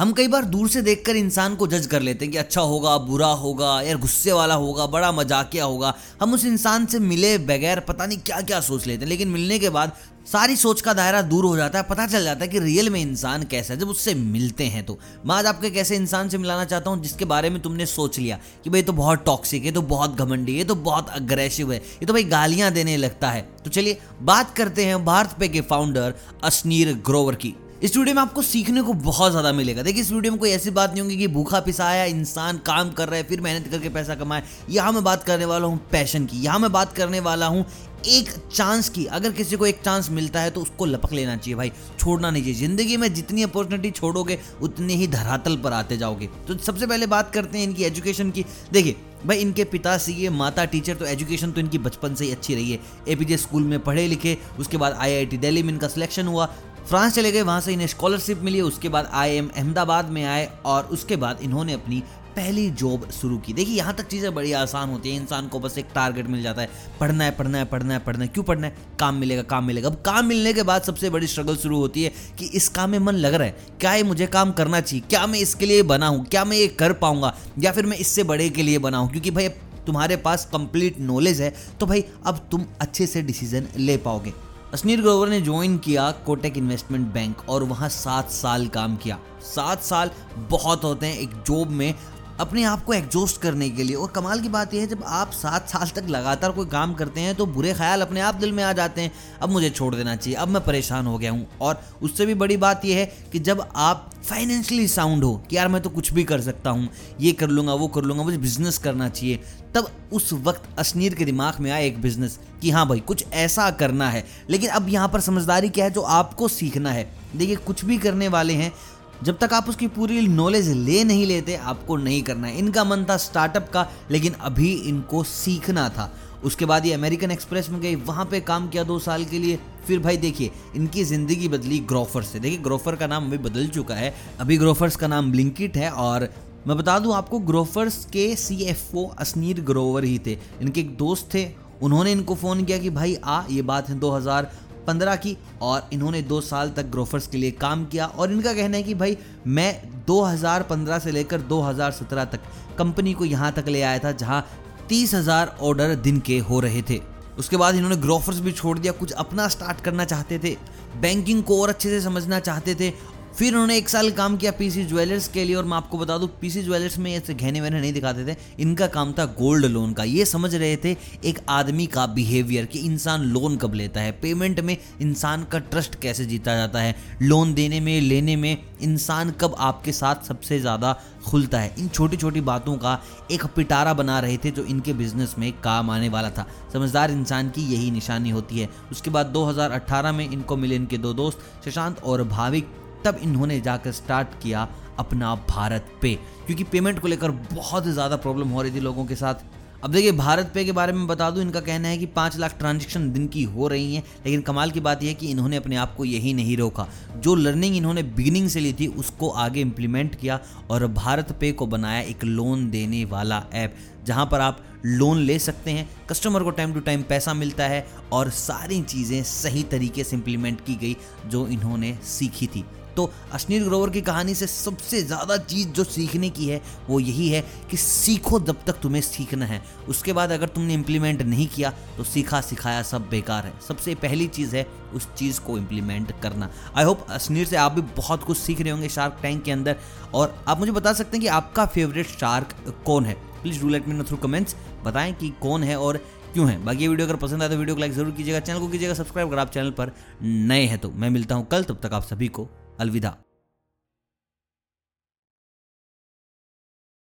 हम कई बार दूर से देखकर इंसान को जज कर लेते हैं कि अच्छा होगा, बुरा होगा, यार गुस्से वाला होगा, बड़ा मजाकिया होगा। हम उस इंसान से मिले बगैर पता नहीं क्या क्या सोच लेते हैं, लेकिन मिलने के बाद सारी सोच का दायरा दूर हो जाता है, पता चल जाता है कि रियल में इंसान कैसा है, जब उससे मिलते हैं तो। मैं आज आपके कैसे इंसान से मिलाना चाहता हूँ जिसके बारे में तुमने सोच लिया कि भाई तो बहुत टॉक्सिक है तो बहुत घमंडी है तो बहुत अग्रेसिव है, ये तो भाई गालियाँ देने लगता है। तो चलिए बात करते हैं भारत पे के फाउंडर अश्नीर ग्रोवर की। इस वीडियो में आपको सीखने को बहुत ज़्यादा मिलेगा। देखिए, इस वीडियो में कोई ऐसी बात नहीं होगी कि भूखा पिसाया, इंसान काम कर रहा है, फिर मेहनत करके पैसा कमाए यहाँ मैं बात करने वाला हूँ पैशन की। यहाँ मैं बात करने वाला हूँ एक चांस की। अगर किसी को एक चांस मिलता है तो उसको लपक लेना चाहिए भाई। छोड़ना नहीं चाहिए। ज़िंदगी में जितनी अपॉर्चुनिटी छोड़ोगे, उतनी ही धरातल पर आते जाओगे। तो सबसे पहले बात करते हैं इनकी एजुकेशन की। देखिए, भाई, इनके पिता सी माता टीचर तो एजुकेशन तो इनकी बचपन से ही अच्छी रही है। एपीजे स्कूल में पढ़े लिखे, उसके बाद आईआईटी दिल्ली में इनका सिलेक्शन हुआ। फ्रांस चले गए, वहाँ से इन्हें स्कॉलरशिप मिली, उसके बाद आई एम अहमदाबाद में आए और उसके बाद इन्होंने अपनी पहली जॉब शुरू की। देखिए, यहाँ तक चीज़ें बड़ी आसान होती है, इंसान को बस एक टारगेट मिल जाता है। पढ़ना है पढ़ना है पढ़ना है पढ़ना है। क्यों पढ़ना है? काम मिलेगा काम मिलेगा। अब काम मिलने के बाद सबसे बड़ी स्ट्रगल शुरू होती है कि इस काम में मन लग रहा है। क्या ये मुझे काम करना चाहिए? क्या मैं इसके लिए बना हूँ? क्या मैं ये कर पाऊँगा? या फिर मैं इससे बड़े के लिए बना हूँ? क्योंकि भाई तुम्हारे पास कंप्लीट नॉलेज है तो भाई, अब तुम अच्छे से डिसीज़न ले पाओगे। अश्नीर ग्रोवर ने ज्वाइन किया कोटेक इन्वेस्टमेंट बैंक और वहाँ सात साल काम किया। सात साल बहुत होते हैं एक जॉब में। अपने आप को एग्जॉस्ट करने के लिए। और कमाल की बात यह है, जब आप सात साल तक लगातार कोई काम करते हैं तो बुरे ख्याल अपने आप दिल में आ जाते हैं। अब मुझे छोड़ देना चाहिए, अब मैं परेशान हो गया हूँ। और उससे भी बड़ी बात यह है कि जब आप फाइनेंशियली साउंड हो कि यार मैं तो कुछ भी कर सकता हूँ, ये कर लूँगा, वो कर लूँगा, मुझे बिज़नेस करना चाहिए, तब उस वक्त अश्नीर के दिमाग में आया एक बिज़नेस कि हाँ भाई, कुछ ऐसा करना है। लेकिन अब यहाँ पर समझदारी क्या है, जो आपको सीखना है। देखिए, कुछ भी करने वाले हैं जब तक आप उसकी पूरी नॉलेज ले नहीं लेते, आपको नहीं करना है। इनका मन था स्टार्टअप का, लेकिन अभी इनको सीखना था। उसके बाद ये अमेरिकन एक्सप्रेस में गई, वहाँ पे काम किया दो साल के लिए। फिर भाई देखिए, इनकी ज़िंदगी बदली ग्रोफर से। देखिए ग्रोफर का नाम अभी बदल चुका है। अभी ग्रोफर्स का नाम ब्लिंकिट है और मैं बता दूँ आपको ग्रोफर्स के सी एफ़ ओ असनीर ग्रोवर ही थे। इनके एक दोस्त थे। उन्होंने इनको फ़ोन किया कि भाई, आ, ये बात है 2015 की और इन्होंने दो साल तक ग्रोफर्स के लिए काम किया और इनका कहना है कि भाई, मैं 2015 से लेकर 2017 तक कंपनी को यहाँ तक ले आया था जहाँ तीस हज़ार ऑर्डर दिन के हो रहे थे। उसके बाद इन्होंने ग्रोफर्स भी छोड़ दिया, कुछ अपना स्टार्ट करना चाहते थे, बैंकिंग को और अच्छे से समझना चाहते थे फिर उन्होंने एक साल काम किया पीसी ज्वेलर्स के लिए और मैं आपको बता दूँ पीसी ज्वेलर्स में ऐसे गहने वहने नहीं दिखाते थे। इनका काम था गोल्ड लोन का। ये समझ रहे थे, एक आदमी का बिहेवियर कि इंसान लोन कब लेता है। पेमेंट में इंसान का ट्रस्ट कैसे जीता जाता है? लोन देने में, लेने में इंसान कब आपके साथ सबसे ज़्यादा खुलता है? इन छोटी छोटी बातों का एक पिटारा बना रहे थे जो इनके बिज़नेस में काम आने वाला था। समझदार इंसान की यही निशानी होती है। उसके बाद 2018 में इनको मिले इनके दो दोस्त शशांत और भाविक। तब इन्होंने जाकर स्टार्ट किया अपना भारत पे क्योंकि पेमेंट को लेकर बहुत ज़्यादा प्रॉब्लम हो रही थी लोगों के साथ। अब देखिए, भारत पे के बारे में बता दूँ, इनका कहना है कि पाँच लाख ट्रांजेक्शन दिन की हो रही हैं, लेकिन कमाल की बात यह है कि इन्होंने अपने आप को यही नहीं रोका। जो लर्निंग इन्होंने बिगिनिंग से ली थी, उसको आगे इम्प्लीमेंट किया और भारत पे को बनाया एक लोन देने वाला ऐप जहाँ पर आप लोन ले सकते हैं। कस्टमर को टाइम टू टाइम पैसा मिलता है और सारी चीज़ें सही तरीके से इम्प्लीमेंट की गई, जो इन्होंने सीखी थी। तो अश्नीर ग्रोवर की कहानी से सबसे ज़्यादा चीज़ जो सीखने की है, वो यही है कि सीखो जब तक तुम्हें सीखना है। उसके बाद अगर तुमने इम्प्लीमेंट नहीं किया तो सीखा सिखाया सब बेकार है। सबसे पहली चीज़ है उस चीज़ को इम्प्लीमेंट करना। आई होप अश्नीर से आप भी बहुत कुछ सीख रहे होंगे शार्क टैंक के अंदर। और आप मुझे बता सकते हैं कि आपका फेवरेट शार्क कौन है? Please do let me know through comments बताएँ कि कौन है और क्यों है। बाकी ये वीडियो अगर पसंद आए तो वीडियो को लाइक ज़रूर कीजिएगा। चैनल को कीजिएगा सब्सक्राइब अगर आप चैनल पर नए हैं तो मैं मिलता हूँ कल। तब तक आप सभी को अलविदा